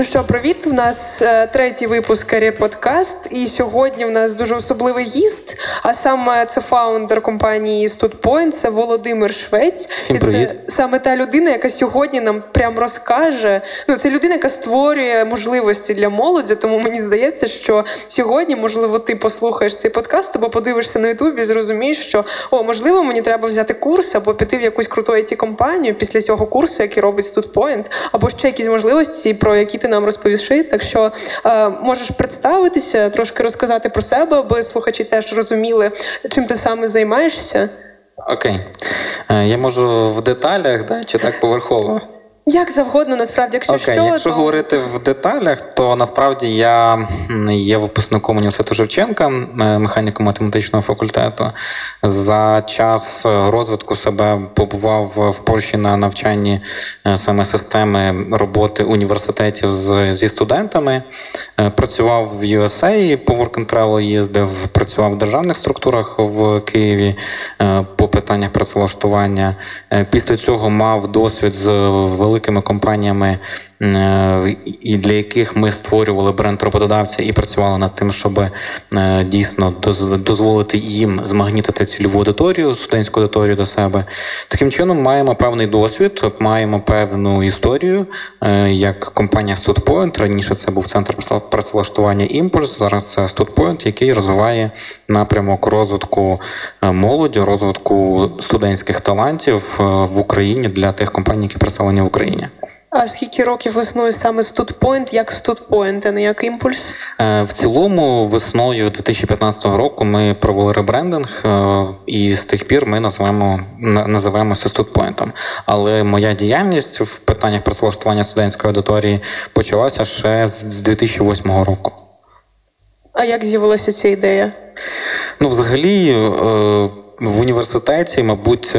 Ну що, привіт! У нас е, третій випуск кар'єр подкаст, і сьогодні в нас дуже особливий гість. А саме це фаундер компанії StudPoint, це Володимир Швець. Всім і це саме та людина, яка сьогодні нам прям розкаже. Ну, це людина, яка створює можливості для молоді. Тому мені здається, що сьогодні, можливо, ти послухаєш цей подкаст або подивишся на Ютубі, і зрозумієш, що о, можливо, мені треба взяти курс або піти в якусь круту it компанію після цього курсу, який робить StudPoint, або ще якісь можливості, про які ти нам розповісти. Так що е, можеш представитися, трошки розказати про себе, аби слухачі теж розуміли, чим ти саме займаєшся. Окей. Е, Я можу в деталях, да, чи так поверхово? Як завгодно, насправді, якщо Окей, що, якщо то... говорити в деталях, то насправді я є випускником університету Шевченка, м, механіко-математичного факультету. За час е, розвитку себе побував в Польщі на навчанні е, саме системи роботи університетів з, зі студентами. Е, Працював в USA, по Work and Travel їздив, працював в державних структурах в Києві е, по питаннях працевлаштування. Е, Після цього мав досвід з великими компаніями, і для яких ми створювали бренд роботодавця і працювали над тим, щоб е, дійсно доз- дозволити їм змагнітити цільову аудиторію, студентську аудиторію до себе. Таким чином, маємо певний досвід, маємо певну історію, е, як компанія StudPoint. Раніше це був центр працев- працевлаштування імпульс. Зараз це StudPoint, який розвиває напрямок розвитку е, молоді, розвитку студентських талантів е, в Україні для тих компаній, які представлені в Україні. А скільки років існує саме StudPoint, як StudPoint, а не як імпульс? Е, В цілому, весною 2015 року ми провели ребрендинг, е, і з тих пір ми називаємо називаємося студпоінтом. Але моя діяльність в питаннях працевлаштування студентської аудиторії почалася ще з 2008 року. А як з'явилася ця ідея? Ну, взагалі, е, в університеті, мабуть,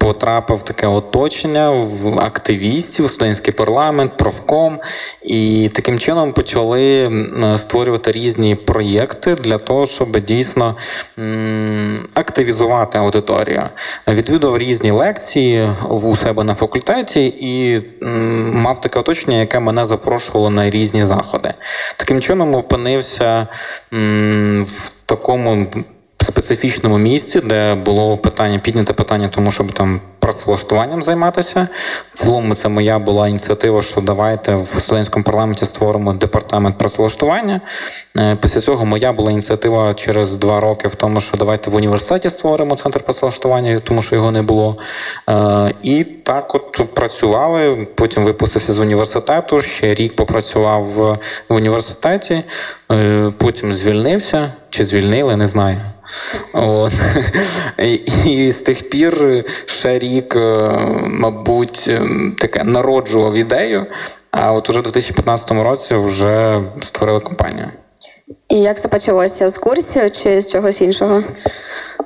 потрапив в таке оточення в активістів, студентський парламент, профком, і таким чином почали створювати різні проєкти для того, щоб дійсно активізувати аудиторію. Відвідував різні лекції у себе на факультеті і мав таке оточення, яке мене запрошувало на різні заходи. Таким чином опинився в такому специфічному місці, де було питання підняте питання, тому щоб там працевлаштуванням займатися. В цілому це моя була ініціатива, що давайте в студентському парламенті створимо департамент працевлаштування. Е, Після цього моя була ініціатива через два роки в тому, що давайте в університеті створимо центр працевлаштування, тому що його не було. Е, І так от працювали. Потім випустився з університету. Ще рік попрацював в, в університеті, е, потім звільнився чи звільнили, не знаю. От. І, і з тих пір ще рік, е, мабуть, е, таке народжував ідею. А от уже в 2015 році вже створили компанію. І як це почалося з курсів чи з чогось іншого?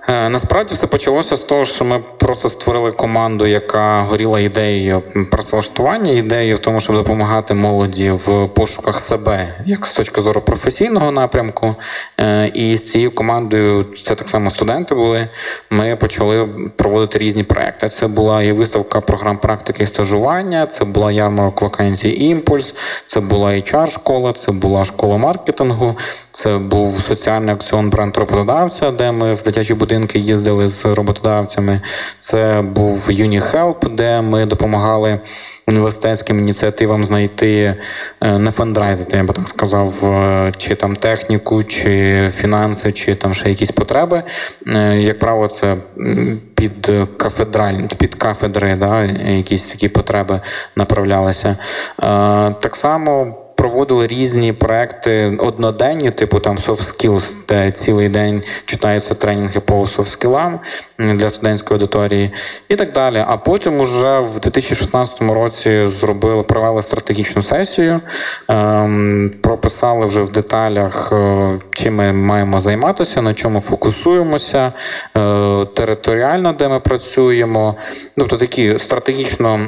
Е, Насправді все почалося з того, що ми просто створили команду, яка горіла ідеєю працевлаштування, ідеєю в тому, щоб допомагати молоді в пошуках себе, як з точки зору професійного напрямку. Е, І з цією командою, це так само студенти були. Ми почали проводити різні проекти. Це була і виставка програм практики і стажування, це була ярмарок вакансій імпульс, це була HR школа, це була школа маркетингу. Це був соціальний акціон бренд роботодавця, де ми в дитячі будинки їздили з роботодавцями. Це був UniHelp, де ми допомагали університетським ініціативам знайти е, не фандрайзити, я би так сказав, е, чи там техніку, чи фінанси, чи там ще якісь потреби. Е, Як правило, це під кафедральні, під кафедри, да, якісь такі потреби направлялися. Так само проводили різні проекти одноденні, типу там soft skills, де цілий день читаються тренінги по soft skills для студентської аудиторії і так далі. А потім уже в 2016 році зробили, провели стратегічну сесію, ем, прописали вже в деталях, е, чим ми маємо займатися, на чому фокусуємося, е, територіально, де ми працюємо. Тобто такі стратегічно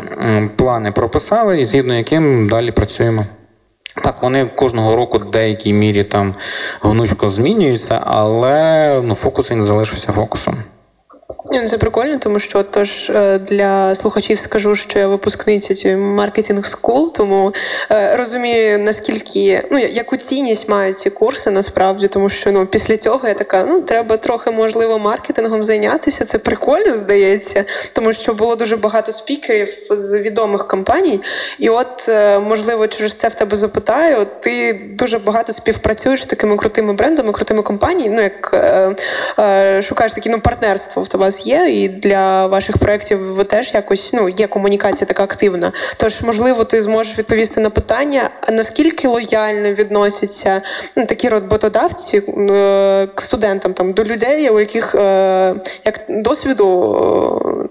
плани прописали, і згідно яким далі працюємо. Так, вони кожного року в деякій мірі там гнучко змінюються, але ну, фокус він залишився фокусом. Ну, Це прикольно, тому що тож е, для слухачів скажу, що я випускниця цієї маркетинг скул, тому е, розумію наскільки ну яку цінність мають ці курси насправді, тому що ну після цього я така, ну треба трохи можливо маркетингом зайнятися. Це прикольно здається, тому що було дуже багато спікерів з відомих компаній, і от е, можливо через це в тебе запитаю. Ти дуже багато співпрацюєш з такими крутими брендами, крутими компаніями. Ну як е, е, шукаєш такі ну партнерство в вас є, і для ваших проєктів ви теж якось ну є комунікація така активна. Тож, можливо, ти зможеш відповісти на питання, наскільки лояльно відносяться ну, такі роботодавці е, к студентам там до людей, у яких е, як досвіду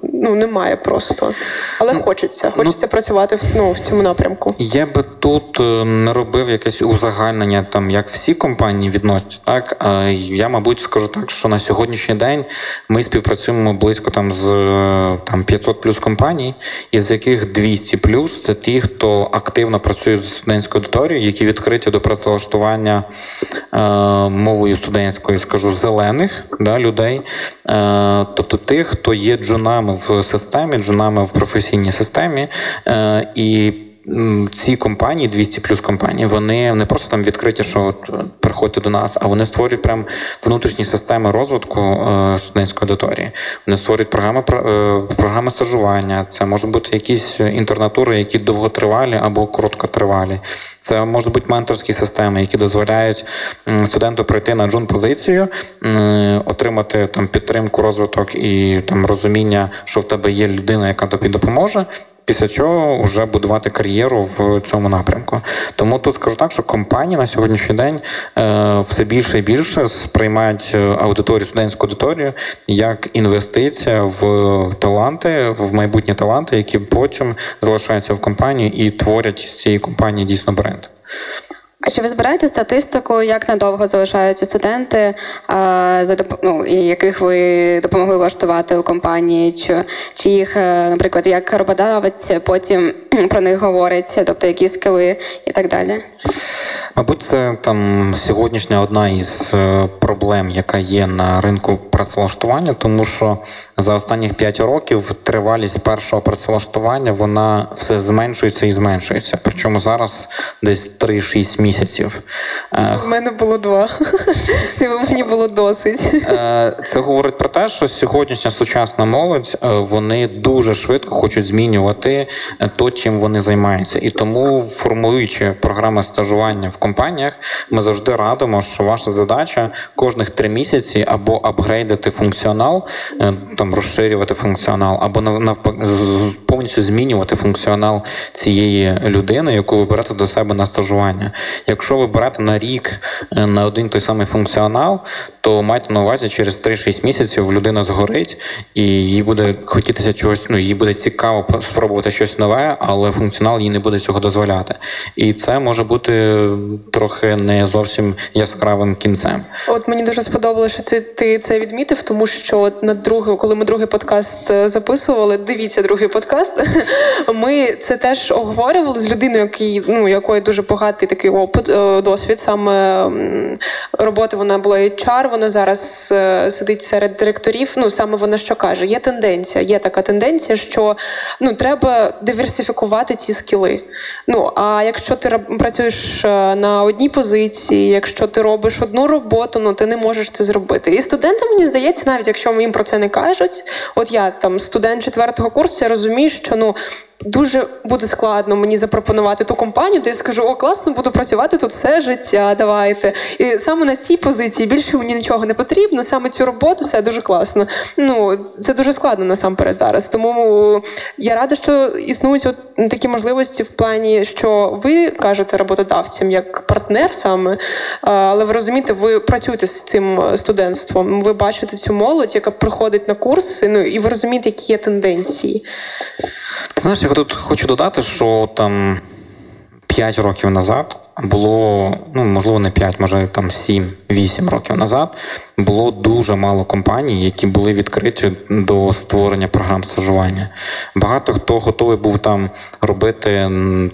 е, ну немає просто, але хочеться, хочеться працювати в ну в цьому напрямку. Я би тут не робив якесь узагальнення, там як всі компанії відносяться. Так я, мабуть, скажу так, що на сьогоднішній день ми співпрацюємо близько там з там 500 плюс компаній, із яких 200 плюс це ті, хто активно працює з студентською аудиторією, які відкриті до працевлаштування е, мовою студентською, скажу, зелених да, людей, е, тобто тих, хто є джунами в системі, джунами в професійній системі. Е, і ці компанії, 200 плюс компанії, вони не просто там відкриті, що приходьте до нас, а вони створюють прям внутрішні системи розвитку е, студентської аудиторії. Вони створюють програми про- е, програми стажування. Це можуть бути якісь інтернатури, які довготривалі або короткотривалі. Це можуть бути менторські системи, які дозволяють студенту прийти на джун позицію, отримати там підтримку, розвиток і там розуміння, що в тебе є людина, яка тобі допоможе. Після чого вже будувати кар'єру в цьому напрямку. Тому тут скажу так, що компанії на сьогоднішній день е, все більше і більше сприймають е, аудиторію, студентську аудиторію як інвестиція в таланти, в майбутні таланти, які потім залишаються в компанії і творять з цієї компанії дійсно бренд. А чи ви збираєте статистику, як надовго залишаються студенти, а, за ну, і яких ви допомогли влаштувати у компанії? Чи, чи їх, е, наприклад, як роботодавець потім про них говорить, тобто які скили і так далі? Мабуть, це там сьогоднішня одна із е, проблем, яка є на ринку працевлаштування, тому що за останніх 5 років тривалість першого працевлаштування вона все зменшується і зменшується. Причому зараз десь 3-6 місяців. Е, У мене було два. Мені було досить. Е, Це говорить про те, що сьогоднішня сучасна молодь е, вони дуже швидко хочуть змінювати то, чим вони займаються. І тому, формуючи програми стажування в компаніях, ми завжди радимо, що ваша задача кожних три місяці або апгрейдити функціонал, там розширювати функціонал, або нав- навпаки повністю змінювати функціонал цієї людини, яку ви берете до себе на стажування. Якщо ви берете на рік е, на один той самий функціонал, то майте на увазі, через 3-6 місяців людина згорить, і їй буде хотітися чогось, ну їй буде цікаво спробувати щось нове, але функціонал їй не буде цього дозволяти. І це може бути трохи не зовсім яскравим кінцем. От мені дуже сподобалося, що це ти це відмітив, тому що от на другий, коли ми другий подкаст е, записували, дивіться другий подкаст. Ми це теж обговорювали з людиною, який ну якої дуже багатий такий е, досвід саме роботи. Вона була HR, вона зараз е, сидить серед директорів. Ну саме вона що каже: є тенденція, є така тенденція, що ну треба диверсифікувати ці скіли. Ну а якщо ти працюєш е, на одній позиції, якщо ти робиш одну роботу, ну ти не можеш це зробити. І студентам мені здається, навіть якщо їм про це не кажуть, от я там студент четвертого курсу, я розумію, що ну. Дуже буде складно мені запропонувати ту компанію, де я скажу, о, класно, буду працювати тут все життя. Давайте. І саме на цій позиції більше мені нічого не потрібно. Саме цю роботу все дуже класно. Ну це дуже складно насамперед зараз. Тому я рада, що існують от такі можливості в плані, що ви кажете роботодавцям як партнер саме, але ви розумієте, ви працюєте з цим студентством. Ви бачите цю молодь, яка приходить на курси. Ну і ви розумієте, які є тенденції. Знаєш, я тут хочу додати, що там 5 років назад було, ну можливо, не 5, може там 7-8 років назад було дуже мало компаній, які були відкриті до створення програм стажування. Багато хто готовий був там робити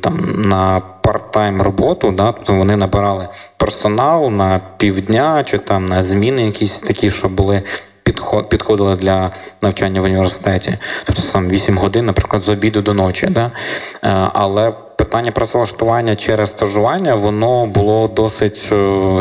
там на парт-тайм роботу, да, тобто вони набирали персонал на півдня чи там на зміни якісь такі, що були підходили для навчання в університеті. Тобто сам 8 годин, наприклад, з обіду до ночі. Да? Е, Але питання працевлаштування через стажування воно було досить е,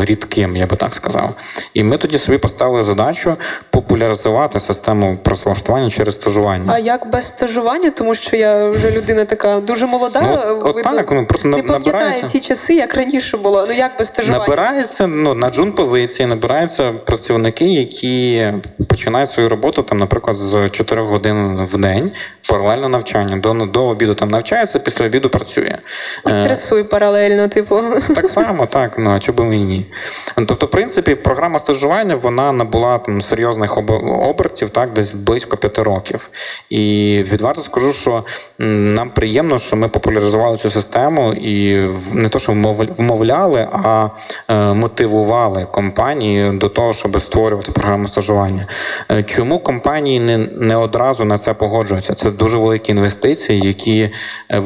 рідким, я би так сказав. І ми тоді собі поставили задачу популяризувати систему працевлаштування через стажування. А як без стажування, тому що я вже людина така дуже молода, Ну, от видно, так, ну, просто не пам'ятаю ті часи, як раніше було. Ну як без стажування? Набираються ну на джун позиції, набираються працівники, які починають свою роботу там, наприклад, з 4 годин в день, паралельно навчання. До, до обіду там навчається, після обіду працює. Е, стресуй паралельно, типу. так само, так, ну а чому б і ні? Тобто, в принципі, програма стажування вона набула там серйозних обертів, так, десь близько п'яти років. І відверто скажу, що нам приємно, що ми популяризували цю систему і не то, що вмовляли, а е, мотивували компанії до того, щоб створювати програму стажування. Е, Чому компанії не, не одразу на це погоджуються? Це дуже великі інвестиції, які е,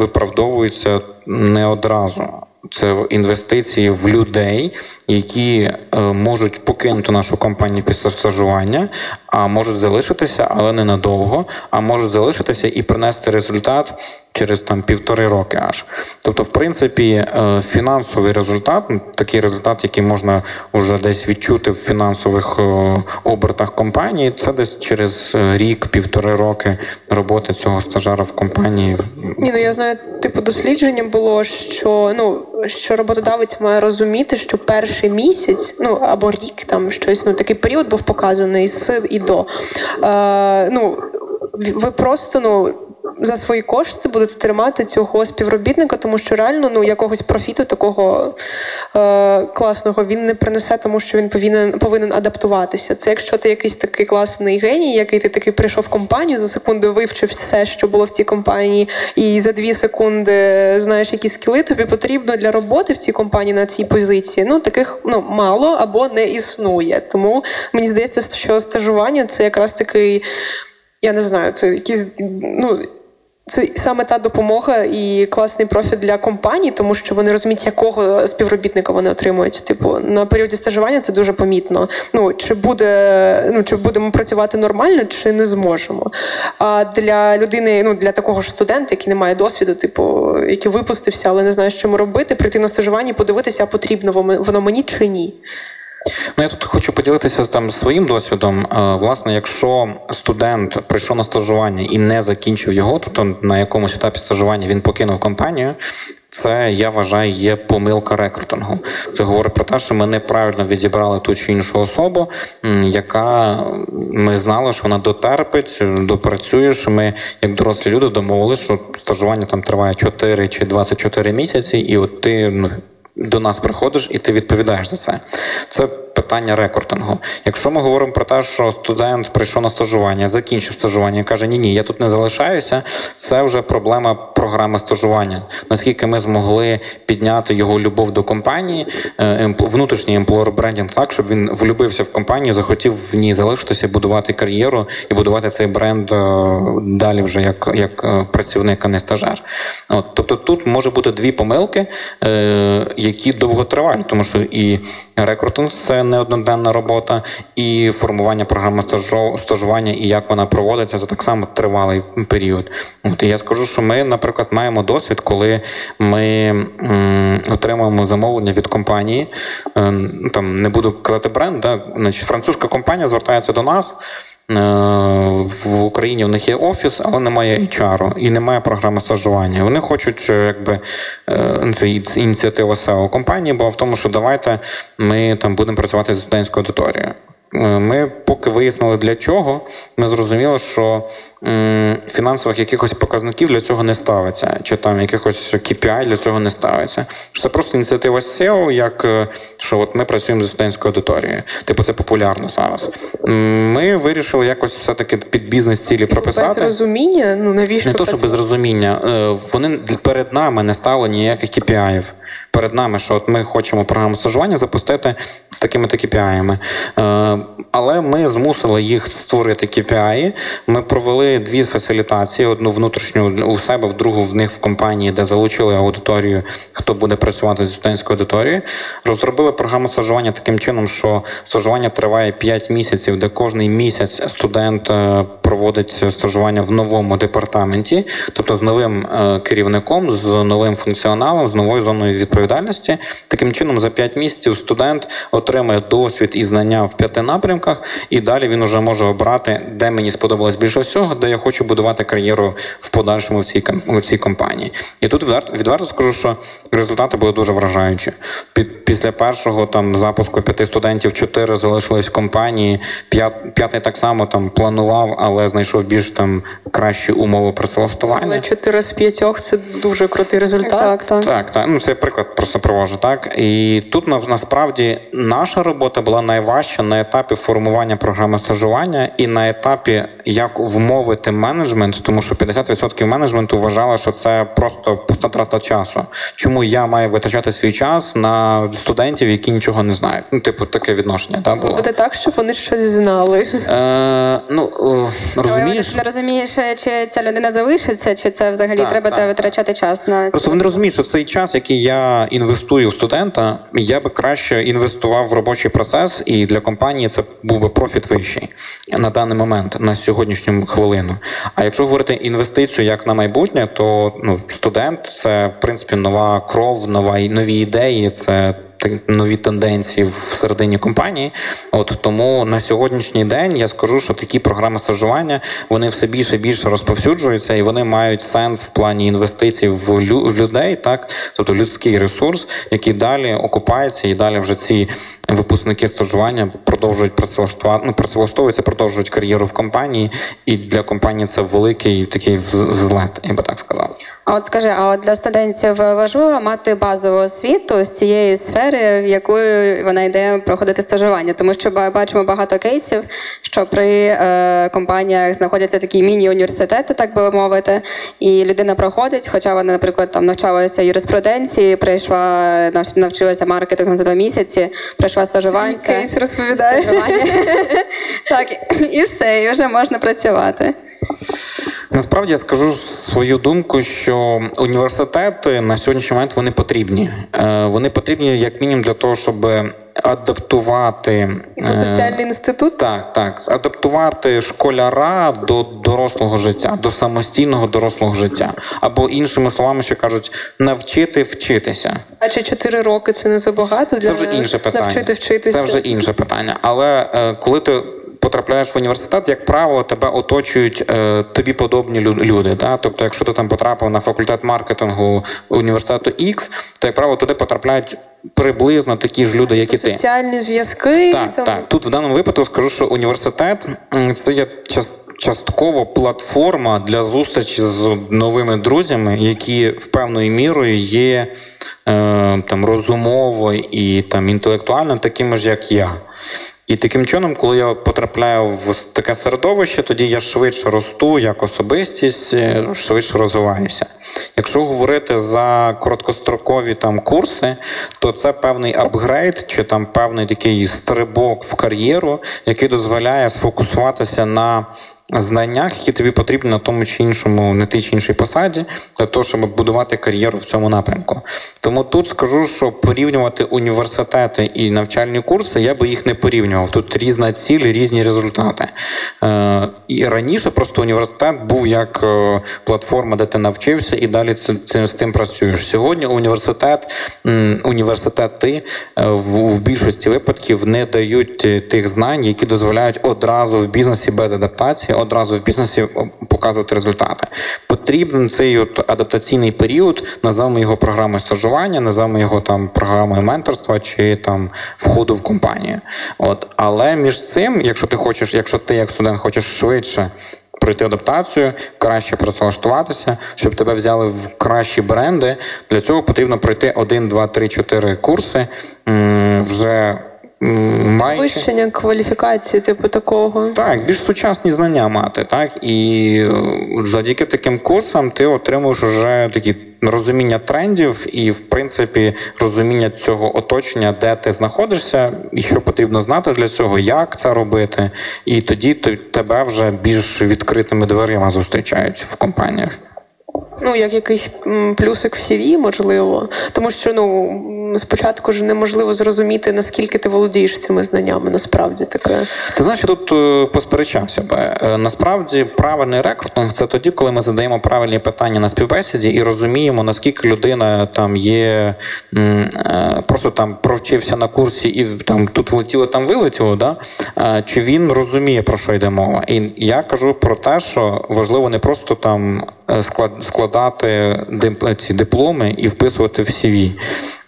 не одразу. Це інвестиції в людей, які е, можуть покинути нашу компанію після стажування, а можуть залишитися, але не надовго, а можуть залишитися і принести результат через там півтори роки аж. Тобто, в принципі, е, фінансовий результат, ну, такий результат, який можна вже десь відчути в фінансових е, обертах компанії, це десь через е, рік, півтори роки роботи цього стажара в компанії. Ні, ну я знаю, типу дослідження було, що ну що роботодавець має розуміти, що перший місяць, ну або рік, там щось, ну такий період був показаний з і до. Е, ну ви просто ну. За свої кошти будете тримати цього співробітника, тому що реально ну якогось профіту такого е, класного він не принесе, тому що він повинен повинен адаптуватися. Це якщо ти якийсь такий класний геній, який ти такий прийшов в компанію, за секунду вивчив все, що було в цій компанії, і за дві секунди знаєш, які скіли тобі потрібно для роботи в цій компанії на цій позиції. Ну таких ну мало або не існує. Тому мені здається, що стажування це якраз такий. Я не знаю, це якісь ну. Це саме та допомога і класний профіт для компаній, тому що вони розуміють, якого співробітника вони отримують. Типу, на періоді стажування це дуже помітно. Ну чи буде, ну чи будемо працювати нормально, чи не зможемо. А для людини, ну для такого ж студента, який не має досвіду, типу, який випустився, але не знає, що йому робити, прийти на стажування подивитися, потрібно воно мені чи ні. Ну, я тут хочу поділитися там своїм досвідом. Е, Власне, якщо студент прийшов на стажування і не закінчив його, тобто на якомусь етапі стажування він покинув компанію. Це я вважаю є помилка рекрутингу. Це говорить про те, що ми неправильно відібрали ту чи іншу особу, яка ми знали, що вона дотерпить, допрацює. Що ми, як дорослі люди, домовилися, що стажування там триває 4 чи 24 місяці, і от ти ну, до нас приходиш і ти відповідаєш за це. Це питання рекрутингу. Якщо ми говоримо про те, що студент прийшов на стажування, закінчив стажування і каже, ні, ні, я тут не залишаюся, це вже проблема програми стажування. Наскільки ми змогли підняти його любов до компанії, е, внутрішній емплор брендінг так, щоб він влюбився в компанію, захотів в ній залишитися, будувати кар'єру і будувати цей бренд е, далі вже як, як е, працівник, а не стажер. От, тобто тут може бути дві помилки, які довготривалі, тому що і рекрутинг це не одноденна робота, і формування програми стажування, і як вона проводиться, це так само тривалий період. От і я скажу, що ми, наприклад, маємо досвід, коли ми м, отримуємо замовлення від компанії. е, ну, там не буду казати бренд, да, значить, французька компанія звертається до нас. Е, В Україні в них є офіс, але немає HR і немає програми стажування. Вони хочуть, е, якби е, це ініціатива SEO компанії була в тому, що давайте ми там будемо працювати з студентською аудиторією. Е, Ми поки вияснили для чого, ми зрозуміли, що фінансових якихось показників для цього не ставиться, чи там якихось KPI для цього не ставиться. Що це просто ініціатива SEO, як е, що от ми працюємо зі студентською аудиторією. Типу, це популярно зараз. Ми вирішили якось все-таки під бізнес-цілі Без прописати. розуміння, ну навіщо Не то, що без розуміння. Е, Вони перед нами не ставили ніяких KPI. Перед нами, що от ми хочемо програму стажування запустити з такими то KPI-ами. Е, але ми змусили їх створити KPI. Ми провели дві фасилітації: одну внутрішню у себе, в другу в них в компанії, де залучили аудиторію, хто буде працювати зі студентською аудиторією. Розробили програму стажування таким чином, що стажування триває 5 місяців, де кожний місяць студент е, проводить стажування в новому департаменті, тобто з новим е, керівником, з новим функціоналом, з новою зоною відповідальності. Таким чином, за 5 місяців студент отримує досвід і знання в п'яти напрямках, і далі він вже може обрати, де мені сподобалось більше всього, де я хочу будувати кар'єру в подальшому в цій в цій компанії. І тут відверто, скажу, що результати були дуже вражаючі. Під, після першого там запуску п'яти студентів чотири залишились в компанії. П'ятий так само там планував, але знайшов більш там кращі умови працевлаштування. Але 4 з 5 це дуже крутий результат. Так, так. Так, так. Ну це приклад просто привожу, так. І тут на, насправді наша робота була найважча на етапі формування програми стажування і на етапі, як вмовити менеджмент, тому що 50% менеджменту вважали, що це просто пуста трата часу. Чому я маю витрачати свій час на студентів, які нічого не знають? Ну, типу, таке відношення, так було. Буде так, щоб вони щось знали. Е, ну, е, розумієш? не розумієш, чи ця людина залишиться, чи це взагалі Так, треба так, витрачати час на Просто вони розуміють, що цей час, який я інвестую в студента, я би краще інвестував в робочий процес, і для компанії це був би профіт вищий на даний момент, на сьогоднішню хвилину. А якщо говорити інвестицію як на майбутнє, то ну студент це в принципі нова кров, нова нові ідеї. Це нові тенденції всередині компанії. От тому на сьогоднішній день я скажу, що такі програми стажування вони все більше і більше розповсюджуються, і вони мають сенс в плані інвестицій в, лю- людей, так тобто людський ресурс, який далі окупається, і далі вже ці випускники стажування продовжують працевлаштувати, ну, працевлаштовуються, продовжують кар'єру в компанії, і для компанії це великий такий взлет, я би так сказав. А от скажи, а от для студентів важливо мати базову освіту з цієї сфери, в яку вона йде проходити стажування, тому що бачимо багато кейсів, що при е, компаніях знаходяться такі міні-університети, так би мовити, і людина проходить, хоча вона, наприклад, там навчалася юриспруденції, прийшла навчилася маркетингу за два місяці, пройшла стажування. Кейс розповідає. Стажування. так, і все, і вже можна працювати. Насправді я скажу свою думку, що університети на сьогоднішній момент вони потрібні. Е, Вони потрібні як мінімум для того, щоб адаптувати е, Соціальний інститут. Так, так. Адаптувати школяра до дорослого життя, до самостійного дорослого життя. Або іншими словами, що кажуть, навчити вчитися. А чи 4 роки це не забагато для Це вже інше питання. навчити вчитися? Це вже інше питання. Але е, коли ти потрапляєш в університет, як правило, тебе оточують е, тобі подобні люди. Да? Тобто, якщо ти там потрапив на факультет маркетингу університету X, то як правило туди потрапляють приблизно такі ж люди, як і ти. Соціальні зв'язки. Так, там. так. Тут в даному випадку скажу, що університет це є частково платформа для зустрічі з новими друзями, які в певною мірою є е, там розумово і там інтелектуально такими ж, як я. І таким чином, коли я потрапляю в таке середовище, тоді я швидше росту як особистість, е, швидше розвиваюся. Якщо говорити за короткострокові там курси, то це певний апгрейд чи там певний такий стрибок в кар'єру, який дозволяє сфокусуватися на знаннях, які тобі потрібні на тому чи іншому, на тій чи іншій посаді, для того, щоб будувати кар'єру в цьому напрямку. Тому тут скажу, що порівнювати університети і навчальні курси, я би їх не порівнював. Тут різна ціль, різні результати. Е, і раніше просто університет був як е, платформа, де ти навчився, і далі з цим працюєш. Сьогодні університет, університети е, в, більшості випадків не дають тих знань, які дозволяють одразу в бізнесі без адаптації, одразу в бізнесі показувати результати. Потрібен цей от адаптаційний період, називаємо його програмою стажування, називаємо його там програмою менторства чи там входу в компанію. От але між цим, якщо ти хочеш, якщо ти як студент хочеш швидше. Пройти адаптацію, краще працевлаштуватися, щоб тебе взяли в кращі бренди. Для цього потрібно пройти 1, 2, 3, 4 курси вже м, Вищення кваліфікації, типу такого. так, більш сучасні знання мати, так і е, завдяки таким курсам ти отримуєш вже такі розуміння трендів і, в принципі, розуміння цього оточення, де ти знаходишся, і що потрібно знати для цього, як це робити, і тоді тебе вже більш відкритими дверима зустрічають в компаніях. Ну, як якийсь плюсик в CV, можливо. Тому що ну спочатку ж неможливо зрозуміти, наскільки ти володієш цими знаннями, насправді таке. Ти знаєш, я тут е, посперечався би. Е, Насправді правильний рекрутинг це тоді, коли ми задаємо правильні питання на співбесіді і розуміємо, наскільки людина там є, е, просто там провчився на курсі і там тут влетіло, там вилетіло, да? Чи він розуміє, про що йде мова. І я кажу про те, що важливо не просто там складати ці дипломи і вписувати в CV.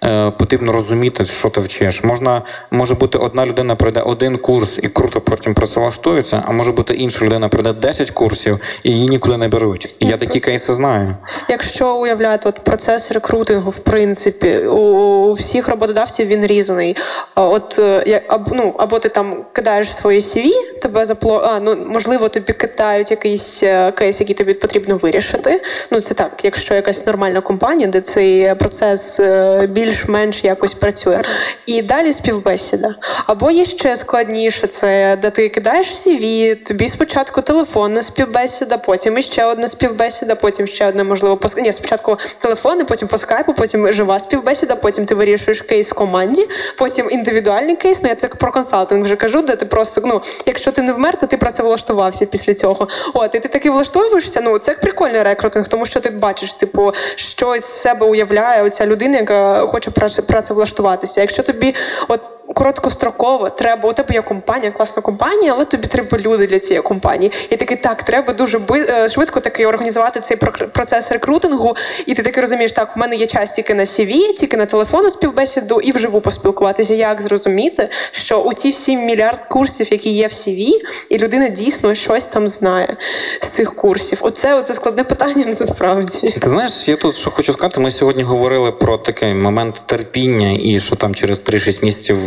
Е, Потрібно розуміти, що ти вчиш. Можна може бути одна людина пройде один курс і круто потім працевлаштується, а може бути інша людина пройде 10 курсів і її нікуди не беруть. І я такі кейси знаю. Якщо уявляти от процес рекрутингу, в принципі, у, у всіх роботодавців він різний. От е, ну, або ти там кидаєш своє CV, тебе запло... а, ну, можливо, тобі кидають якийсь е, кейс, який тобі потрібно вирішити. Ну, це так, якщо якась нормальна компанія, де цей процес е, більш-менш якось працює. І далі співбесіда. Або є ще складніше, це де ти кидаєш CV, тобі спочатку телефонна співбесіда, потім іще одна співбесіда, потім ще одна, можливо, по Ні, спочатку телефони, потім по скайпу, потім жива співбесіда, потім ти вирішуєш кейс в команді, потім індивідуальний кейс. Ну я це про консалтинг вже кажу, де ти просто ну, якщо ти не вмер, то ти працевлаштувався після цього. От, і ти таки влаштовуєшся. Ну це прикольний рекрутинг, тому що ти бачиш, типу, щось з себе уявляє оця людина, яка хоче працевлаштуватися. Якщо тобі от. Короткостроково треба у тебе є компанія, класна компанія, але тобі треба люди для цієї компанії. І такий так, треба дуже е, швидко таки організувати цей процес рекрутингу. І ти таки розумієш, так в мене є час тільки на CV, тільки на телефонну співбесіду і вживу поспілкуватися. Як зрозуміти, що у ці всі мільярд курсів, які є в CV, і людина дійсно щось там знає з цих курсів. Оце оце складне питання насправді. Ти знаєш, я тут що хочу сказати, ми сьогодні говорили про такий момент терпіння, і що там через 3-6 місяців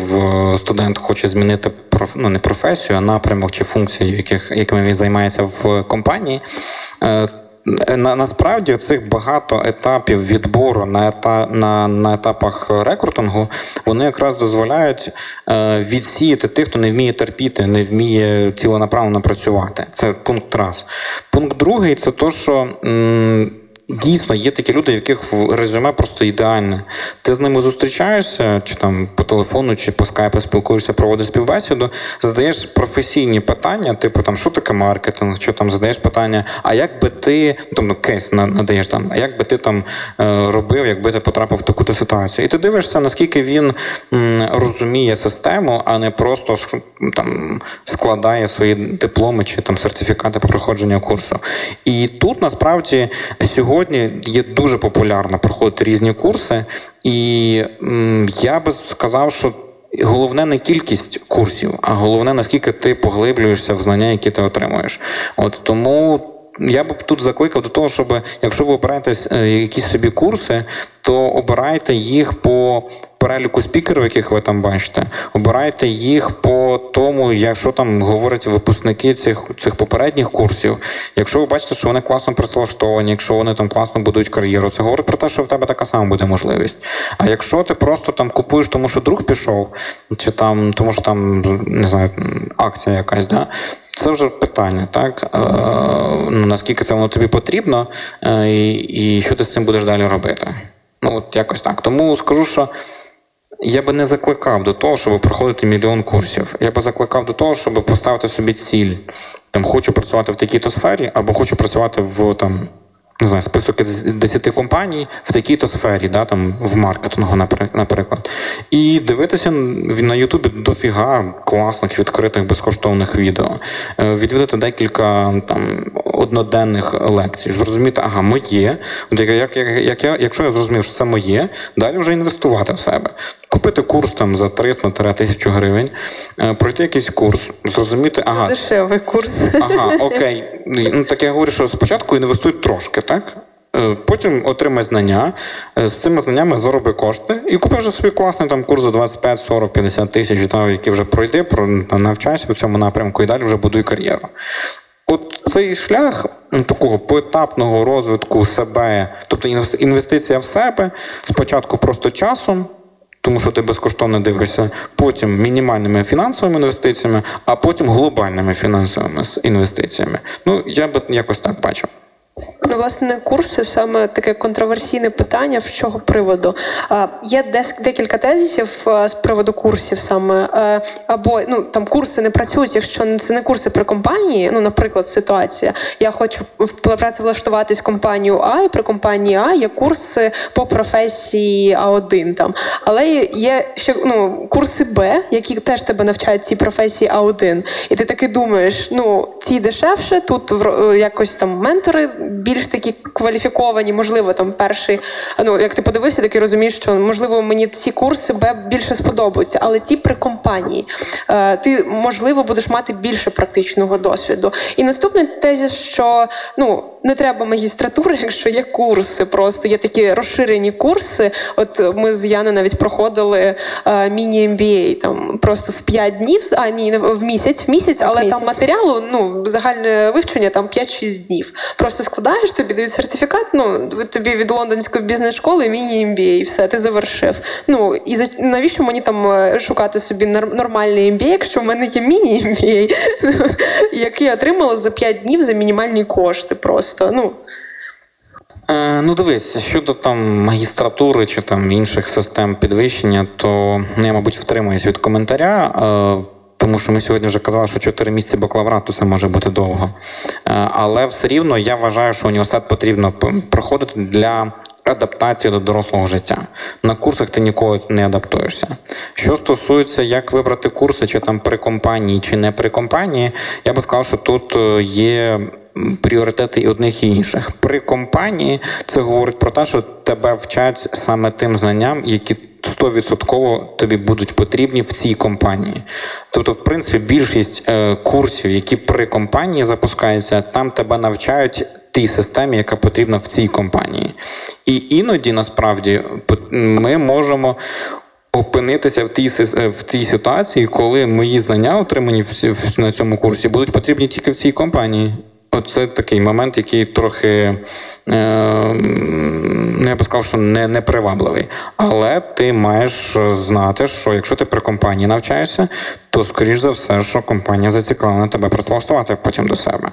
студент хоче змінити ну, не професію, а напрямок чи функцію, яких, якими він займається в компанії. Е, на, насправді цих багато етапів відбору на, ета, на, на етапах рекрутингу вони якраз дозволяють е, відсіяти тих, хто не вміє терпіти, не вміє ціленаправленно працювати. Це пункт раз. Пункт другий це то, що. М, Дійсно, є такі люди, в яких резюме просто ідеальне. Ти з ними зустрічаєшся, чи там по телефону, чи по скайпу спілкуєшся, проводиш співбесіду, задаєш професійні питання, типу там, що таке маркетинг, що там задаєш питання, а як би ти, там ну, кейс надаєш там, а як би ти там е, робив, якби ти потрапив в таку ситуацію. І ти дивишся, наскільки він розуміє систему, а не просто там складає свої дипломи чи там сертифікати по проходженню курсу. І тут насправді сьогодні є дуже популярно проходити різні курси, і я би сказав, що. Головне не кількість курсів, а головне наскільки ти поглиблюєшся в знання, які ти отримуєш. От тому я б тут закликав до того, щоб якщо ви обираєте е, якісь собі курси, то обирайте їх по переліку спікерів, яких ви там бачите, обирайте їх по тому, якщо там говорять випускники цих, цих попередніх курсів. Якщо ви бачите, що вони класно працевлаштовані, якщо вони там класно будують кар'єру, це говорить про те, що в тебе така сама буде можливість. А якщо ти просто там купуєш, тому що друг пішов, чи там тому, що там не знаю, акція якась, да. Це вже питання, так? Е, ну, наскільки це воно тобі потрібно, е, і що ти з цим будеш далі робити? Ну, от якось так. Тому скажу, що я би не закликав до того, щоб проходити мільйон курсів. Я би закликав до того, щоб поставити собі ціль. Там хочу працювати в такій-то сфері, або хочу працювати в там. Не знаю, список із 10 компаній в такій-то сфері, да, там, в маркетингу, напри- наприклад. І дивитися на Ютубі дофіга класних, відкритих, безкоштовних відео. Е, Відвідати декілька там, одноденних лекцій. Зрозуміти, ага, моє. Як, як, як я, якщо я зрозумів, що це моє, далі вже інвестувати в себе. Купити курс там за 300-1000 гривень, е, пройти якийсь курс, зрозуміти, ага, Дешевий курс. Ага, окей. Ну так я говорю, що спочатку інвестуй трошки, так? Е, Потім отримай знання, е, з цими знаннями зароби кошти і купи вже собі класний там курс за 25, 40, 50 тисяч, там, який вже пройди, про- навчайся в цьому напрямку і далі вже будуй кар'єру. От цей шлях такого поетапного розвитку себе, тобто інвестиція в себе, спочатку просто часом, тому що ти безкоштовно дивишся, потім мінімальними фінансовими інвестиціями, а потім глобальними фінансовими інвестиціями. Ну, я би якось так бачив. Ну, власне, курси саме таке контроверсійне питання. З чого приводу? Є декілька тезисів а, з приводу курсів саме. А, або ну там курси не працюють, якщо це не курси при компанії. Ну, наприклад, ситуація. Я хочу працевлаштуватись в компанію А, і при компанії А є курси по професії А1 там. Але є ще ну, курси Б, які теж тебе навчають цій професії А1. І ти таки думаєш, ну ці дешевше, тут вро- якось там ментори більш такі кваліфіковані, можливо, там перший. Ну, як ти подивився, такий розумієш, що можливо мені ці курси Б більше сподобаються, але ті при компанії. Е, ти можливо будеш мати більше практичного досвіду. І наступний тезіс, що ну не треба магістратури, якщо є курси, просто є такі розширені курси. От ми з Яною навіть проходили е, міні-MBA, там просто в 5 днів, а ні, в місяць, в місяць, але місяць. там матеріалу, ну, загальне вивчення там 5-6 днів. Просто складаєш, тобі дають сертифікат, ну, тобі від лондонської бізнес-школи міні-MBA, і все, ти завершив. Ну, і за, навіщо мені там е, шукати собі нормальний MBA, якщо в мене є міні-MBA, який я отримала за 5 днів за мінімальні кошти просто. Ну, Е, ну, дивись, щодо там магістратури чи там інших систем підвищення, то ну, я, мабуть, втримуюсь від коментаря. Е, тому що ми сьогодні вже казали, що 4 місяці бакалаврату це може бути довго. Е, але все рівно я вважаю, що університет потрібно проходити для адаптації до дорослого життя. На курсах ти ніколи не адаптуєшся. Що стосується, як вибрати курси, чи там при компанії, чи не при компанії, я би сказав, що тут е, є пріоритети і одних і інших. При компанії це говорить про те, що тебе вчать саме тим знанням, які 100% тобі будуть потрібні в цій компанії. Тобто, в принципі, більшість е, курсів, які при компанії запускаються, там тебе навчають тій системі, яка потрібна в цій компанії. І іноді насправді ми можемо. Опинитися в тій в тій ситуації, коли мої знання, отримані в, в- на цьому курсі, будуть потрібні тільки в цій компанії. Оце такий момент, який трохи е, ну, я би сказав, що не, непривабливий. Але ти маєш знати, що якщо ти при компанії навчаєшся, то скоріш за все, що компанія зацікавлена тебе працевлаштувати потім до себе.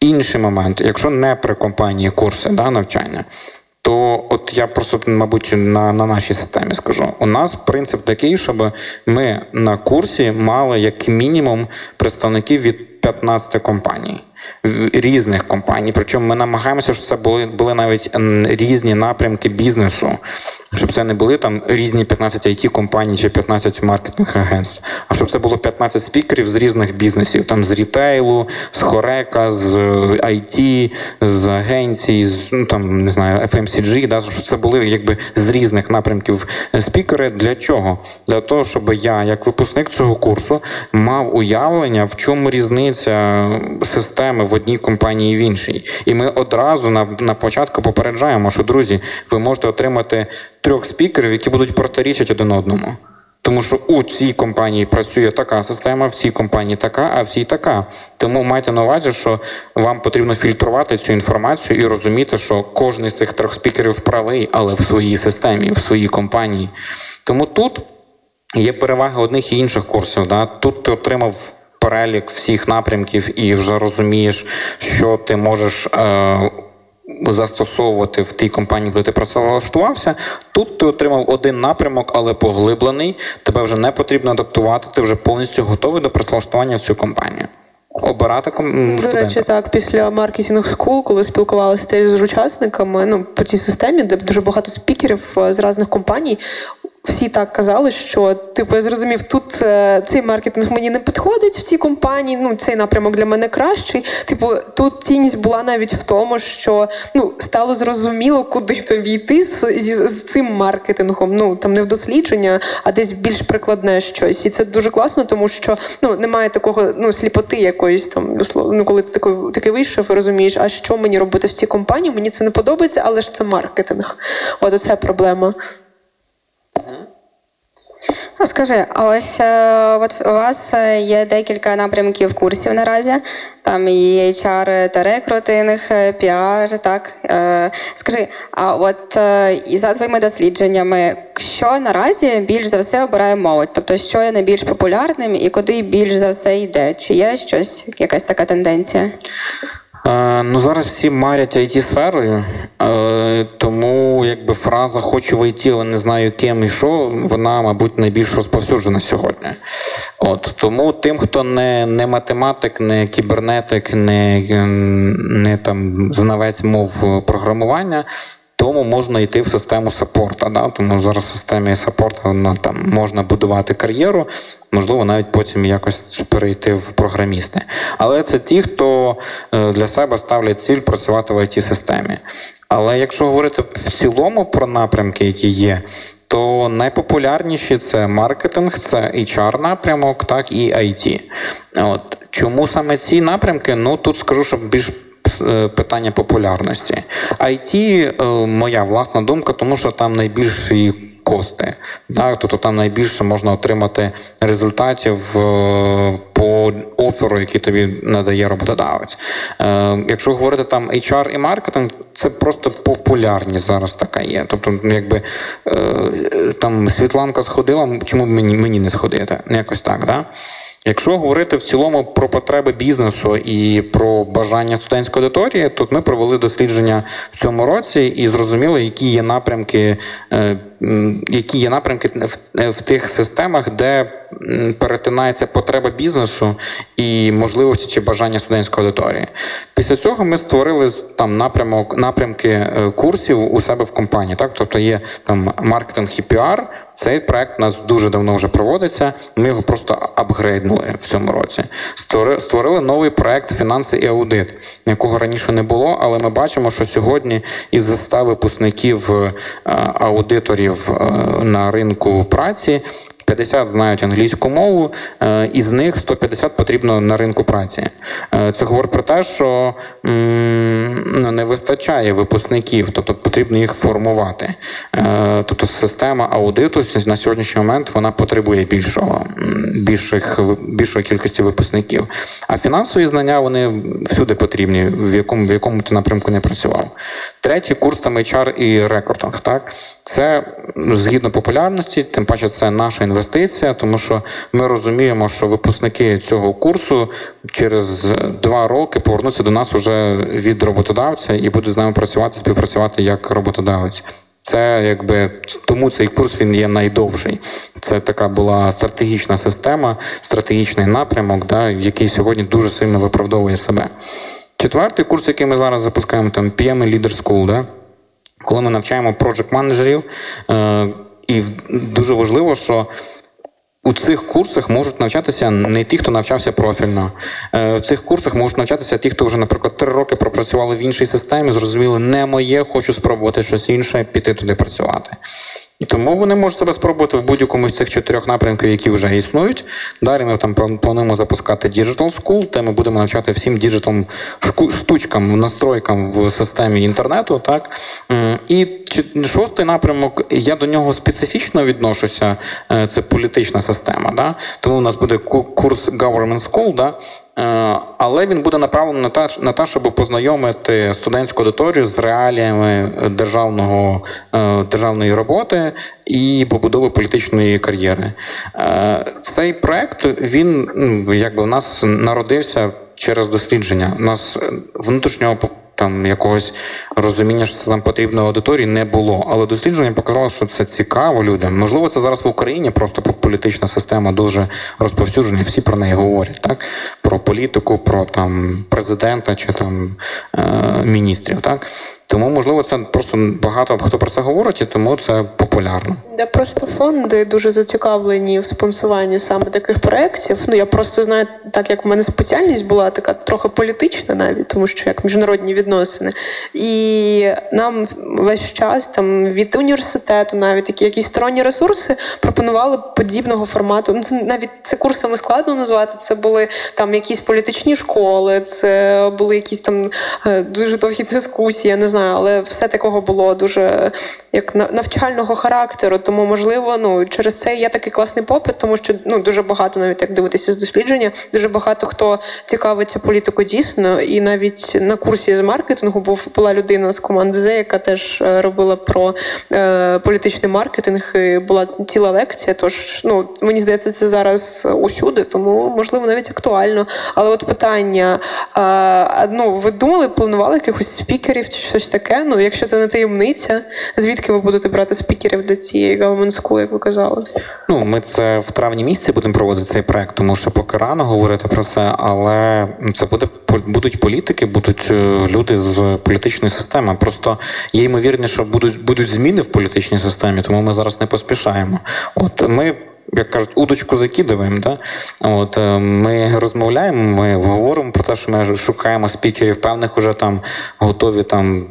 Інший момент, якщо не при компанії курси да, навчання, то от я просто, мабуть, на, на нашій системі скажу. У нас принцип такий, щоб ми на курсі мали як мінімум представників від 15 компаній. Різних компаній, причому ми намагаємося, щоб це були, були навіть різні напрямки бізнесу, щоб це не були там різні 15 it компаній чи 15 маркетинг агентств, а щоб це було 15 спікерів з різних бізнесів, там з рітейлу, з хорека, з е, IT, з агенцій, з ну там не знаю, FMCG, да, щоб це були якби з різних напрямків е, спікери. Для чого? Для того, щоб я, як випускник цього курсу, мав уявлення, в чому різниця системи в одній компанії і в іншій. І ми одразу на, на початку попереджаємо, що друзі, ви можете отримати трьох спікерів, які будуть протирічити один одному. Тому що у цій компанії працює така система, в цій компанії така, а в цій така. Тому майте на увазі, що вам потрібно фільтрувати цю інформацію і розуміти, що кожен з цих трьох спікерів правий, але в своїй системі, в своїй компанії. Тому тут є переваги одних і інших курсів. Да? Тут ти отримав перелік всіх напрямків і вже розумієш, що ти можеш. Е- Застосовувати в тій компанії, коли ти працевлаштувався. Тут ти отримав один напрямок, але поглиблений. Тебе вже не потрібно адаптувати, ти вже повністю готовий до працевлаштування в цю компанію. Обирати ком... До студента. речі, так, після маркетинг скул, коли спілкувалися теж з учасниками, ну по цій системі, де дуже багато спікерів е, з різних компаній. Всі так казали, що типу я зрозумів, тут е, цей маркетинг мені не підходить в цій компанії. Ну цей напрямок для мене кращий. Типу, тут цінність була навіть в тому, що ну стало зрозуміло, куди тобі йти з, зі- з цим маркетингом. Ну там не в дослідження, а десь більш прикладне щось. І це дуже класно, тому що ну немає такого ну сліпоти якоїсь там ну, коли ти такий, такий вийшов розумієш, а що мені робити в цій компанії? Мені це не подобається, але ж це маркетинг. От оце проблема. Скажи, а ось е, от у вас е, є декілька напрямків курсів наразі. Там і HR та рекрутинг, піар, так. Е, Скажи, а от за твоїми дослідженнями, що наразі більш за все обирає молодь? Тобто, що є найбільш популярним і куди більш за все йде? Чи є щось, якась така тенденція? Е, ну зараз всі марять it сферою, е, тому якби фраза хочу в IT, але не знаю ким і що, вона, мабуть, найбільш розповсюджена сьогодні. От тому тим, хто не, не математик, не кібернетик, не, не там знавець мов програмування. Тому можна йти в систему саппорта. Да? Тому зараз в системі саппорта вона, там, можна будувати кар'єру, можливо, навіть потім якось перейти в програмісти. Але це ті, хто е, для себе ставлять ціль працювати в it системі Але якщо говорити в цілому про напрямки, які є, то найпопулярніші це маркетинг, це HR напрямок, так і IT. От чому саме ці напрямки? Ну тут скажу, що більш питання популярності. IT, е, моя власна думка, тому що там найбільші кости. Так? Тобто там найбільше можна отримати результатів е, по оферу, який тобі надає роботодавець. Е, Якщо говорити там HR і маркетинг, це просто популярність зараз така є. Тобто, ну, якби е, там Світланка сходила, чому б мені, не сходити? Якось так, да? Якщо говорити в цілому про потреби бізнесу і про бажання студентської аудиторії, то ми провели дослідження в цьому році і зрозуміли, які є напрямки, е, які є напрямки в, тих системах, де перетинається потреба бізнесу і можливості чи бажання студентської аудиторії. Після цього ми створили там напрямок напрямки е, курсів у себе в компанії. Так, тобто є там маркетинг і піар. Цей проект у нас дуже давно вже проводиться. Ми його просто апгрейднули в цьому році. Створи- Створили новий проект фінанси і аудит, якого раніше не було, але ми бачимо, що сьогодні із 100 випускників е, аудиторів е, на ринку праці. 50 знають англійську мову, е, із них 150 потрібно на ринку праці. Е, Це говорить про те, що ну, не вистачає випускників, тобто потрібно їх формувати. Е, Тобто система аудиту на сьогоднішній момент вона потребує більшого, більших, більшої кількості випускників. А фінансові знання вони всюди потрібні, в якому, в якому ти напрямку не працював. Третій курс там HR і рекординг. Так? Це ну, згідно популярності, тим паче це наша інвестиція, тому що ми розуміємо, що випускники цього курсу через два роки повернуться до нас уже від роботодавця і будуть з нами працювати, співпрацювати як роботодавець. Це якби тому цей курс він є найдовший. Це така була стратегічна система, стратегічний напрямок, да, який сьогодні дуже сильно виправдовує себе. Четвертий курс, який ми зараз запускаємо, там PM Leader School, да? коли ми навчаємо project менеджерів е, і дуже важливо, що у цих курсах можуть навчатися не ті, хто навчався профільно. Е, В цих курсах можуть навчатися ті, хто вже, наприклад, три роки пропрацювали в іншій системі, зрозуміли, не моє, хочу спробувати щось інше, піти туди працювати. І тому вони можуть себе спробувати в будь-якому з цих чотирьох напрямків, які вже існують. Далі ми там план- плануємо запускати Digital School, де ми будемо навчати всім digital штучкам, настройкам в системі інтернету. Так? І шостий напрямок, я до нього специфічно відношуся, е, це політична система. Да? Тому у нас буде ку- курс Government School, да? Е, але він буде направлений на те, щоб познайомити студентську аудиторію з реаліями державного, е, державної роботи і побудови політичної кар'єри. Е, Цей проект він якби у нас народився через дослідження. У нас внутрішнього там якогось розуміння, що це нам потрібно аудиторії, не було. Але дослідження показало, що це цікаво людям. Можливо, це зараз в Україні просто політична система дуже розповсюджена, всі про неї говорять, так? Про політику, про там президента чи там е, міністрів. Так? Тому, можливо, це просто багато хто про це говорить, і тому це популярно. Де просто фонди дуже зацікавлені в спонсуванні саме таких проєктів. Ну я просто знаю, так як в мене спеціальність була така трохи політична, навіть тому що як міжнародні відносини, і нам весь час там від університету, навіть такі якісь сторонні ресурси пропонували подібного формату. Ну, це навіть це курсами складно назвати. Це були там якісь політичні школи, це були якісь там е, дуже довгі дискусії. Я не знаю, але все такого було дуже як на- навчального характеру. Тому, можливо, ну через це є такий класний попит, тому що ну дуже багато, навіть як дивитися з дослідження, дуже багато хто цікавиться політикою дійсно, і навіть на курсі з маркетингу був була людина з команди З, яка теж е, робила про е, політичний маркетинг. І була ціла лекція. Тож ну мені здається, це зараз усюди, тому можливо навіть актуально. Але от питання: е, ну ви думали, планували якихось спікерів чи щось таке? Ну, якщо це не таємниця, звідки ви будете брати спікерів для цієї government school, як ви казали? Ну, ми це в травні місяці будемо проводити цей проект, тому що поки рано говорити про це, але це буде будуть політики, будуть е, люди з політичної системи. Просто є ймовірність, що будуть будуть зміни в політичній системі, тому ми зараз не поспішаємо. От ми. Як кажуть, удочку закидуємо, да? От е, ми розмовляємо, ми говоримо про те, що ми шукаємо спікерів, певних уже там готові там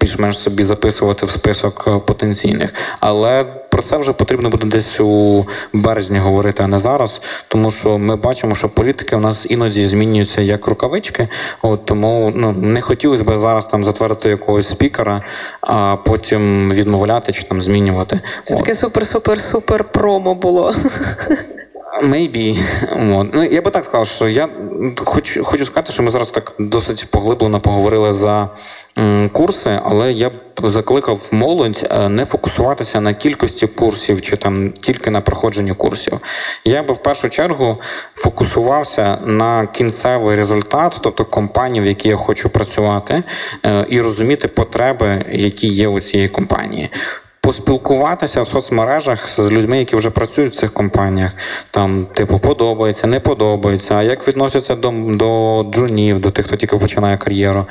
більш-менш собі записувати в список е, потенційних. Але про це вже потрібно буде десь у березні говорити, а не зараз. Тому що ми бачимо, що політики у нас іноді змінюються як рукавички. От тому ну не хотілося б зараз там затвердити якогось спікера, а потім відмовляти чи там змінювати. Це таке супер-супер-супер промо було. Maybe. От. Ну, я би так сказав, що я хочу, хочу сказати, що ми зараз так досить поглиблено поговорили за м, курси, але я б закликав молодь е, не фокусуватися на кількості курсів чи там тільки на проходженні курсів. Я би в першу чергу фокусувався на кінцевий результат, тобто компанії, в якій я хочу працювати, е, і розуміти потреби, які є у цієї компанії поспілкуватися в соцмережах з людьми, які вже працюють в цих компаніях. Там, типу, подобається, не подобається, а як відносяться до, до джунів, до тих, хто тільки починає кар'єру.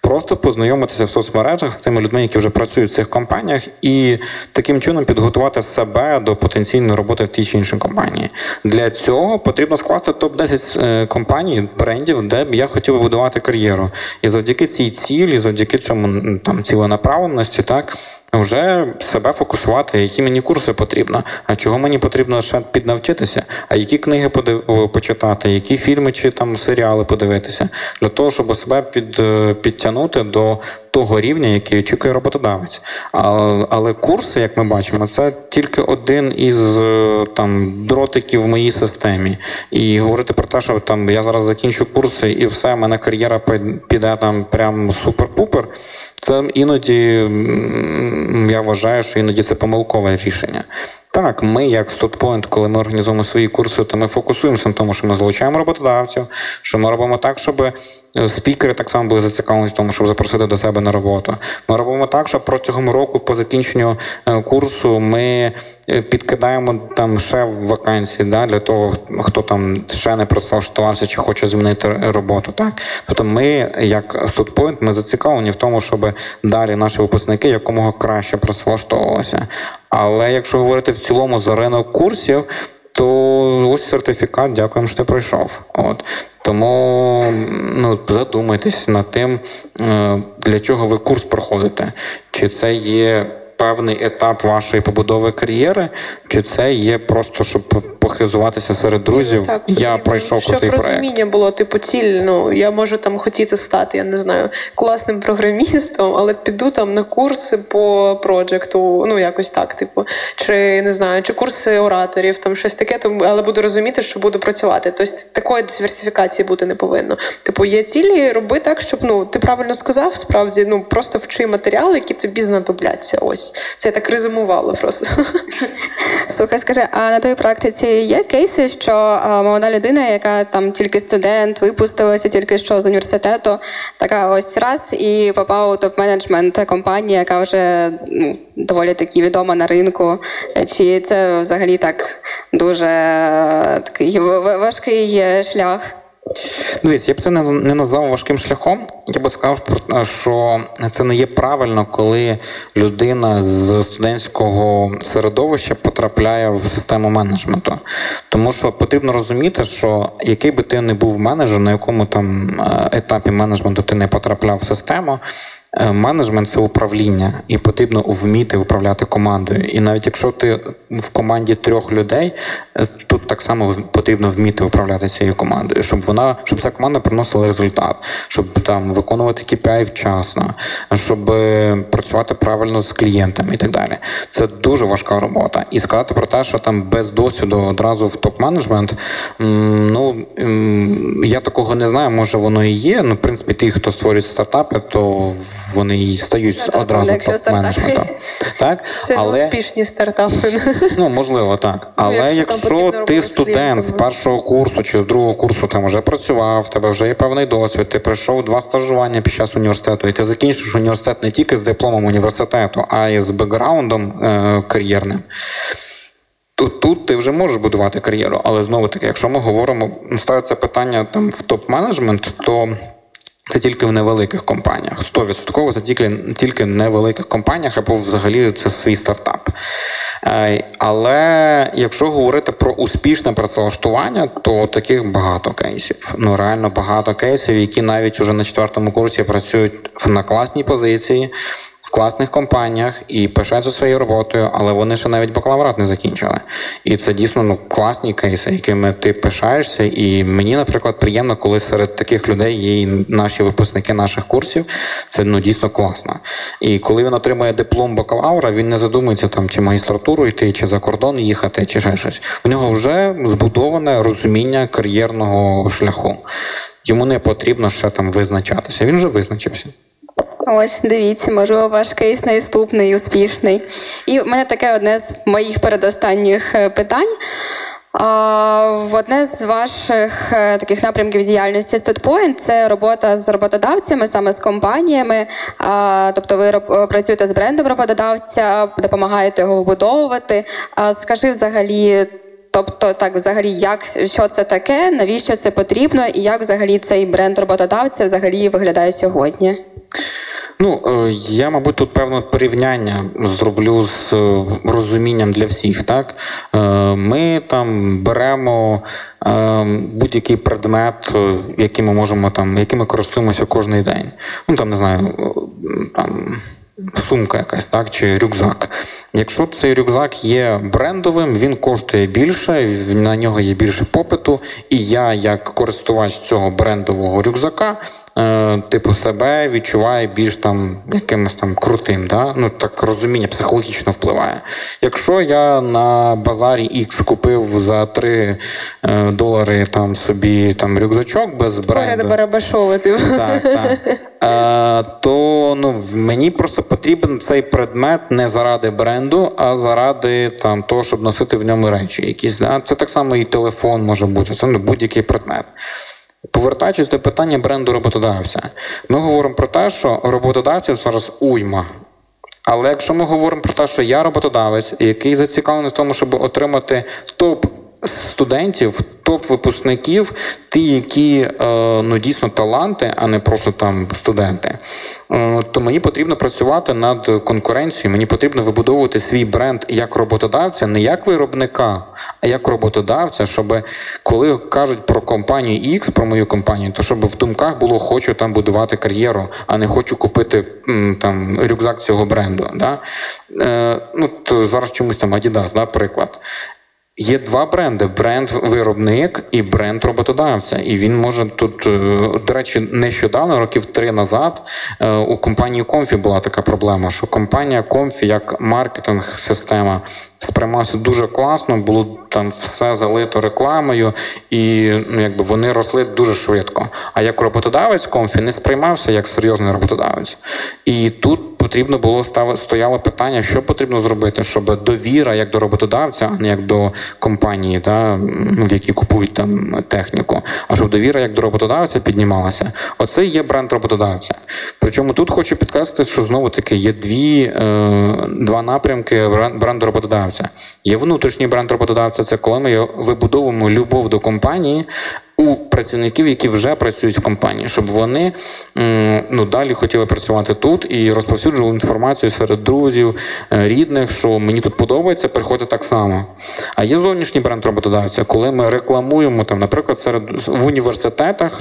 Просто познайомитися в соцмережах з тими людьми, які вже працюють в цих компаніях, і таким чином підготувати себе до потенційної роботи в тій чи іншій компанії. Для цього потрібно скласти топ 10 е, компаній, брендів, де б я хотів будувати кар'єру. І завдяки цій цілі, завдяки цьому там ціленаправленості, так вже себе фокусувати, які мені курси потрібно, а чого мені потрібно ще піднавчитися, а які книги подив... почитати, які фільми чи там серіали подивитися, для того, щоб себе під... е, підтягнути до того рівня, який очікує роботодавець. Але курси, як ми бачимо, це тільки один із е, там дротиків в моїй системі. І говорити про те, що там я зараз закінчу курси і все, в мене кар'єра піде там прям супер-пупер. Це іноді я вважаю, що іноді це помилкове рішення. Так, ми, як StudPoint, коли ми організуємо свої курси, то ми фокусуємося на тому, що ми залучаємо роботодавців, що ми робимо так, щоб е, спікери так само були зацікавлені в тому, щоб запросити до себе на роботу. Ми робимо так, щоб протягом року, по закінченню е, курсу, ми е, підкидаємо там ще вакансії да, для того, хто там ще не працевлаштувався чи хоче змінити роботу. Так? Тобто ми, як StudPoint, ми зацікавлені в тому, щоб далі наші випускники якомога краще працевлаштовувалися. Але якщо говорити в цілому за ринок курсів, то ось сертифікат, дякуємо, що ти пройшов. От. Тому ну, задумайтесь над тим, е, для чого ви курс проходите. Чи це є певний етап вашої побудови кар'єри, чи це є просто, щоб похизуватися серед друзів. Так, я пройшов щоб крутий проект. розуміння було, типу, ціль. Ну я можу там хотіти стати, я не знаю, класним програмістом, але піду там на курси по проджекту, ну якось так, типу, чи не знаю, чи курси ораторів, там щось таке, то але буду розуміти, що буду працювати. Тобто такої диверсифікації бути не повинно. Типу, є цілі, роби так, щоб ну ти правильно сказав, справді ну просто вчи матеріали, які тобі знадобляться. Ось це я так резюмувала просто. Слухай, скажи, а на твоїй практиці є кейси, що молода людина, яка там тільки студент, випустилася тільки що з університету, така ось раз і попала у топ-менеджмент компанії, яка вже ну, доволі таки відома на ринку. Чи це взагалі так дуже такий важкий е, шлях? Дивись, я б це не, не назвав важким шляхом. Я би сказав, що це не є правильно, коли людина з студентського середовища потрапляє в систему менеджменту. Тому що потрібно розуміти, що який би ти не був менеджер, на якому там е, етапі менеджменту ти не потрапляв в систему. Е, Менеджмент це управління, і потрібно вміти управляти командою. І навіть якщо ти в команді трьох людей, е, тут так само потрібно вміти управляти цією командою, щоб вона, щоб ця команда приносила результат, щоб там виконувати KPI вчасно, щоб е, працювати правильно з клієнтами і так далі. Це дуже важка робота. І сказати про те, що там без досвіду одразу в топ-менеджмент, ну я такого не знаю, може воно і є. Ну, в принципі, ті, хто створюють стартапи, то вони і стають Ну, так, одразу топ-менеджментом. Так? Це Але... успішні стартапи. Ну, можливо, так. Але якщо якщо, ти студент з першого курсу чи з другого курсу там вже працював, в тебе вже є певний досвід, ти пройшов два стажування під час університету, і ти закінчиш університет не тільки з дипломом університету, а й з бекграундом е- кар'єрним. Тут, тут ти вже можеш будувати кар'єру, але знову таки, якщо ми говоримо, ну, ставиться питання там в топ-менеджмент, то це тільки в невеликих компаніях. 100% це тільки, тільки в невеликих компаніях або взагалі це свій стартап. Е, Але якщо говорити про успішне працевлаштування, то таких багато кейсів. Ну реально багато кейсів, які навіть уже на четвертому курсі працюють на класній позиції. Класних компаніях і пишаються своєю роботою, але вони ще навіть бакалаврат не закінчили. І це дійсно ну, класні кейси, якими ти пишаєшся. І мені, наприклад, приємно, коли серед таких людей є і наші випускники наших курсів. Це ну дійсно класно. І коли він отримує диплом бакалавра, він не задумується там, чи магістратуру йти, чи за кордон їхати, чи ще щось. У нього вже збудоване розуміння кар'єрного шляху. Йому не потрібно ще там визначатися. Він вже визначився. Ось, дивіться, можливо, ваш кейс наступний, успішний. І в мене таке одне з моїх передостанніх е, питань. В одне з ваших е, таких напрямків діяльності StudPoint – це робота з роботодавцями, саме з компаніями. Тобто ви працюєте з брендом роботодавця, допомагаєте його вбудовувати. Скажи взагалі. Тобто, так, взагалі, як що це таке, навіщо це потрібно, і як взагалі цей бренд роботодавця взагалі виглядає сьогодні? Ну, е, я, мабуть, тут певне порівняння зроблю з е, розумінням для всіх. Так? Е, Ми там беремо будь-який предмет, який ми можемо там, яким ми користуємося кожен день. Ну там не знаю, там. Сумка якась, так, чи рюкзак. Якщо цей рюкзак є брендовим, він коштує більше, на нього є більше попиту, і я, як користувач цього брендового рюкзака, е, типу себе відчуваю більш там якимось там крутим. Да? Ну так розуміння психологічно впливає. Якщо я на базарі X купив за 3 е, долари там собі там рюкзачок без бренду. Барабашова, ти. Так, так. Е, то ну, мені просто потрібен цей предмет не заради бренду, а заради там, того, щоб носити в ньому речі. Якісь, да? Це так само і телефон може бути, це ну, будь-який предмет. Повертаючись до питання бренду роботодавця, ми говоримо про те, що роботодавців зараз уйма. Але якщо ми говоримо про те, що я роботодавець, який зацікавлений в тому, щоб отримати топ студентів, топ випускників, ті, які е, ну дійсно таланти, а не просто там студенти, е, то мені потрібно працювати над конкуренцією. Мені потрібно вибудовувати свій бренд як роботодавця, не як виробника, а як роботодавця, щоб коли кажуть про компанію X, про мою компанію, то щоб в думках було хочу там будувати кар'єру, а не хочу купити там рюкзак цього бренду. Да? Е, ну, то зараз чомусь там Adidas, да. Є два бренди: бренд виробник і бренд роботодавця. І він може тут, е, до речі, нещодавно, років три назад, е, у компанії Comfy була така проблема, що компанія Comfy як маркетинг-система сприймався дуже класно, було там все залито рекламою, і ну, якби вони росли дуже швидко. А як роботодавець Комфі не сприймався як серйозний роботодавець. І тут потрібно було ставити стояло питання, що потрібно зробити, щоб довіра як до роботодавця, а не як до компанії, та, ну, в які купують там техніку, а щоб довіра як до роботодавця піднімалася. Оце є бренд роботодавця. Причому тут хочу підкреслити, що знову таки є дві, е, два напрямки брен- бренду роботодавця. Є внутрішній бренд роботодавця, це коли ми вибудовуємо любов до компанії. Працівників, які вже працюють в компанії, щоб вони ну, далі хотіли працювати тут і розповсюджували інформацію серед друзів, е, рідних, що мені тут подобається, приходить так само. А є зовнішній бренд роботодавця, коли ми рекламуємо там, наприклад, серед в університетах.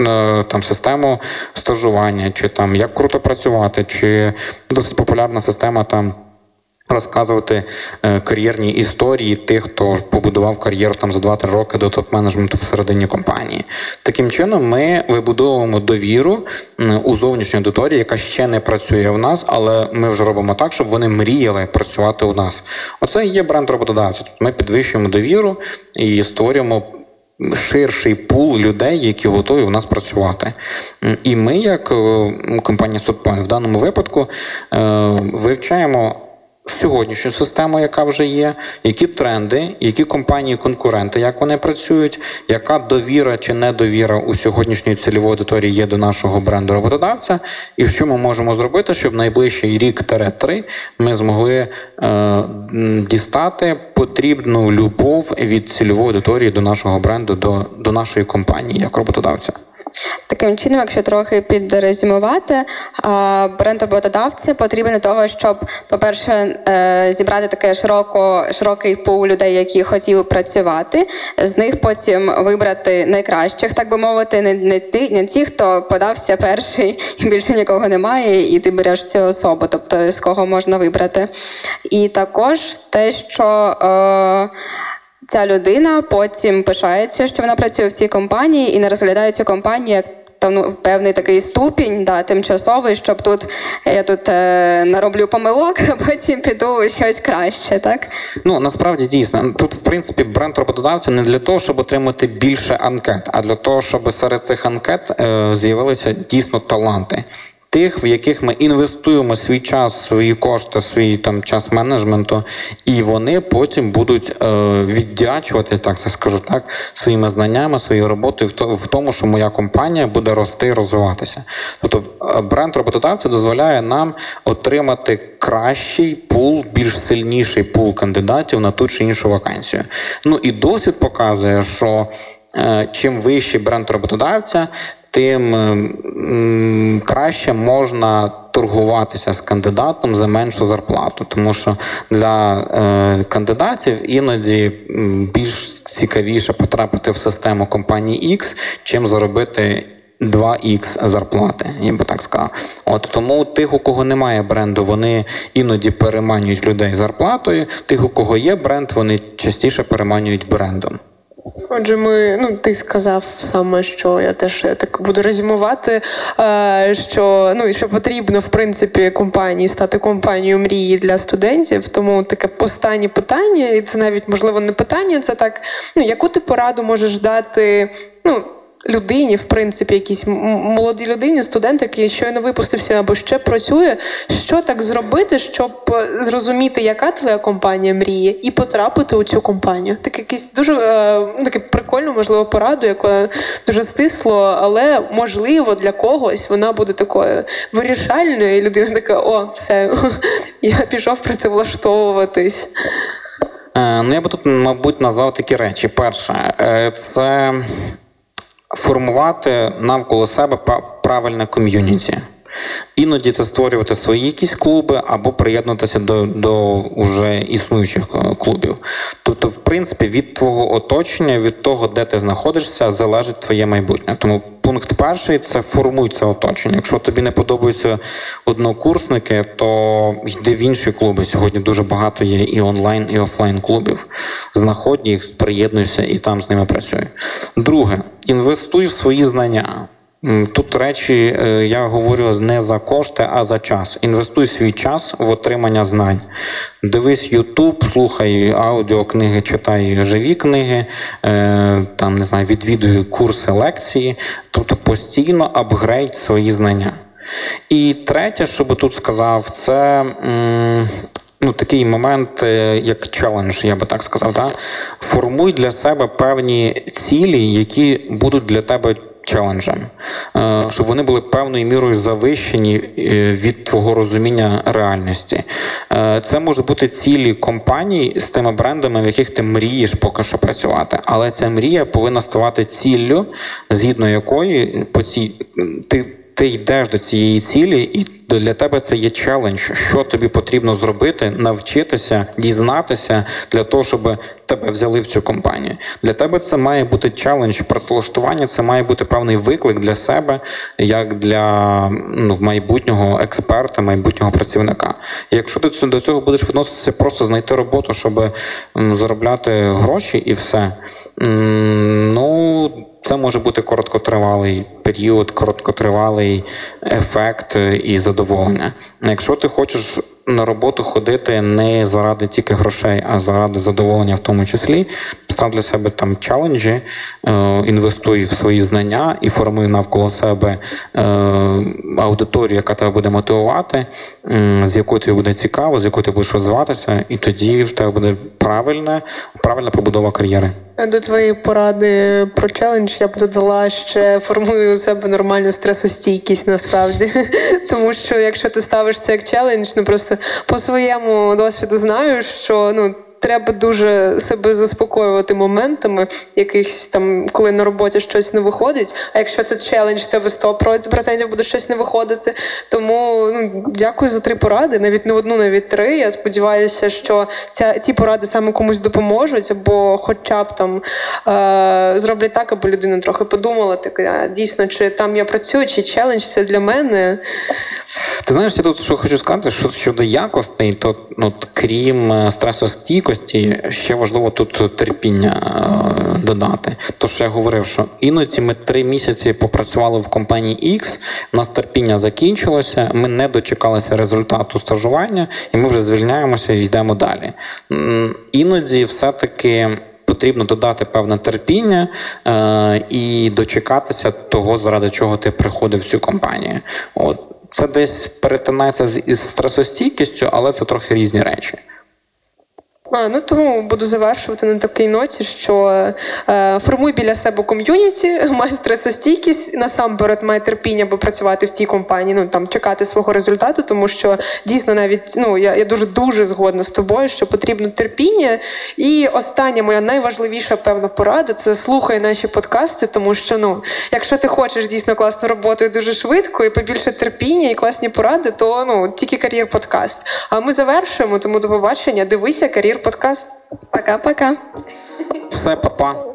е, Там систему стажування, чи там як круто працювати, чи досить популярна система там розказувати е, кар'єрні історії тих, хто побудував кар'єру там за 2-3 роки до топ-менеджменту всередині компанії. Таким чином, ми вибудовуємо довіру у зовнішній аудиторії, яка ще не працює в нас, але ми вже робимо так, щоб вони мріяли працювати у нас. Оце і є бренд роботодавця. Тобто Ми підвищуємо довіру і створюємо. Ширший пул людей, які готові у нас працювати. І ми, як е, компанія SoftPoint, в даному випадку е, вивчаємо сьогоднішню систему, яка вже є, які тренди, які компанії-конкуренти, як вони працюють, яка довіра чи недовіра у сьогоднішньої цільової аудиторії є до нашого бренду роботодавця, і що ми можемо зробити, щоб найближчий рік-три ми змогли е, дістати потрібну любов від цільової аудиторії до нашого бренду, до, до нашої компанії як роботодавця. Таким чином, якщо трохи підрезюмувати, бренд роботодавця потрібен для того, щоб, по-перше, е, зібрати таке широко, широкий пул людей, які хотіли працювати, з них потім вибрати найкращих, так би мовити, не, не, ті, не ті, хто подався перший і більше нікого немає, і ти береш цю особу, тобто з кого можна вибрати. І також те, що. Е, Ця людина потім пишається, що вона працює в цій компанії і не розглядає цю компанію як там, ну, певний такий ступінь, да, тимчасовий, щоб тут я тут е, нароблю помилок, а потім піду щось краще, так? Ну насправді дійсно тут, в принципі, бренд роботодавця не для того, щоб отримати більше анкет, а для того, щоб серед цих анкет е, з'явилися дійсно таланти. Тих, в яких ми інвестуємо свій час, свої кошти, свій там час менеджменту, і вони потім будуть е, віддячувати, так це скажу так, своїми знаннями, своєю роботою в, тому, що моя компанія буде рости і розвиватися. Тобто е, бренд роботодавця дозволяє нам отримати кращий пул, більш сильніший пул кандидатів на ту чи іншу вакансію. Ну і досвід показує, що е, чим вищий бренд роботодавця, тим краще можна торгуватися з кандидатом за меншу зарплату, тому що для е, кандидатів іноді більш цікавіше потрапити в систему компанії X, чим заробити 2х зарплати, я би так сказав. От тому тих, у кого немає бренду, вони іноді переманюють людей зарплатою. Тих, у кого є бренд, вони частіше переманюють брендом. Отже, ми, ну ти сказав саме, що я теж так буду резюмувати, е, що ну і що потрібно в принципі компанії стати компанією мрії для студентів. Тому таке останнє питання, і це навіть можливо не питання, це так. Ну яку ти пораду можеш дати? Ну людині, в принципі, якійсь молодій людині, студент, який щойно випустився або ще працює, що так зробити, щоб е, зрозуміти, яка твоя компанія мріє, і потрапити у цю компанію. Так якийсь дуже е, ну, таке прикольну, можливо, пораду, яка дуже стисло, але можливо для когось вона буде такою вирішальною, і людина така: о, все, я пішов працевлаштовуватись. Е, ну, я би тут, мабуть, назвав такі речі. Перше, це формувати навколо себе правильне ком'юніті. Іноді це створювати свої якісь клуби або приєднатися до, до уже існуючих е, клубів. Тобто, в принципі, від твого оточення, від того, де ти знаходишся, залежить твоє майбутнє. Тому пункт перший це формуй це оточення. Якщо тобі не подобаються однокурсники, то йди в інші клуби. Сьогодні дуже багато є і онлайн, і офлайн клубів. Знаходь їх, приєднуйся і там з ними працюй. Друге, інвестуй в свої знання. Тут речі е, я говорю не за кошти, а за час. Інвестуй свій час в отримання знань. Дивись Ютуб, слухай аудіокниги, читай живі книги, е, там не знаю, відвідуй курси, лекції, тобто постійно апгрейд свої знання. І третє, що би тут сказав, це. Ну, такий момент, е, як челендж, я би так сказав. Да? Формуй для себе певні цілі, які будуть для тебе челенджем, е, щоб вони були певною мірою завищені е, від твого розуміння реальності. Е, Це можуть бути цілі компаній з тими брендами, в яких ти мрієш поки що працювати. Але ця мрія повинна ставати ціллю, згідно якої по цій ти. Ти йдеш до цієї цілі, і для тебе це є челендж, що тобі потрібно зробити, навчитися, дізнатися для того, щоб тебе взяли в цю компанію. Для тебе це має бути челендж працевлаштування, це має бути певний виклик для себе, як для ну, майбутнього експерта, майбутнього працівника. Якщо ти до цього будеш відноситися, просто знайти роботу, щоб заробляти гроші і все. Ну, це може бути короткотривалий період, короткотривалий ефект е, і задоволення. Якщо ти хочеш на роботу ходити не заради тільки грошей, а заради задоволення в тому числі, став для себе там челенджі, е, інвестуй в свої знання і формуй навколо себе е, аудиторію, яка тебе буде мотивувати, з якою тобі буде цікаво, з якою ти будеш розвиватися, і тоді в тебе буде правильна, правильна побудова кар'єри. До твоєї поради про челендж я б додала ще формую у себе нормальну стресостійкість насправді. Тому що якщо ти ставиш це як челендж, ну просто по своєму досвіду знаю, що ну. Треба дуже себе заспокоювати моментами, якихось там, коли на роботі щось не виходить. А якщо це челендж, тебе 100% буде щось не виходити. Тому ну дякую за три поради, навіть не одну, навіть три. Я сподіваюся, що ця ці поради саме комусь допоможуть, або хоча б там е, зроблять так, аби людина трохи подумала, так дійсно, чи там я працюю, чи челендж це для мене. Ти знаєш, я тут що хочу сказати, що щодо якостей, то ну, крім е, стресостійкості, ще важливо тут терпіння е, додати. То, що я говорив, що іноді ми три місяці попрацювали в компанії X, у нас терпіння закінчилося, ми не дочекалися результату стажування, і ми вже звільняємося і йдемо далі. Іноді все-таки. Потрібно додати певне терпіння е, і дочекатися того, заради чого ти приходив в цю компанію. От це десь перетинається з із стресостійкістю, але це трохи різні речі. А, ну тому буду завершувати на такій ноті, що е, формуй біля себе ком'юніті, май стресостійкість, насамперед май терпіння, бо працювати в тій компанії, ну там чекати свого результату, тому що дійсно навіть ну я, я дуже дуже згодна з тобою, що потрібно терпіння. І остання моя найважливіша певна порада це слухай наші подкасти, тому що ну, якщо ти хочеш дійсно класну роботу і дуже швидко, і побільше терпіння і класні поради, то ну тільки Career Podcast. А ми завершуємо, тому до побачення. Дивися кар'єр подкаст. Пока-пока. Все, па-па.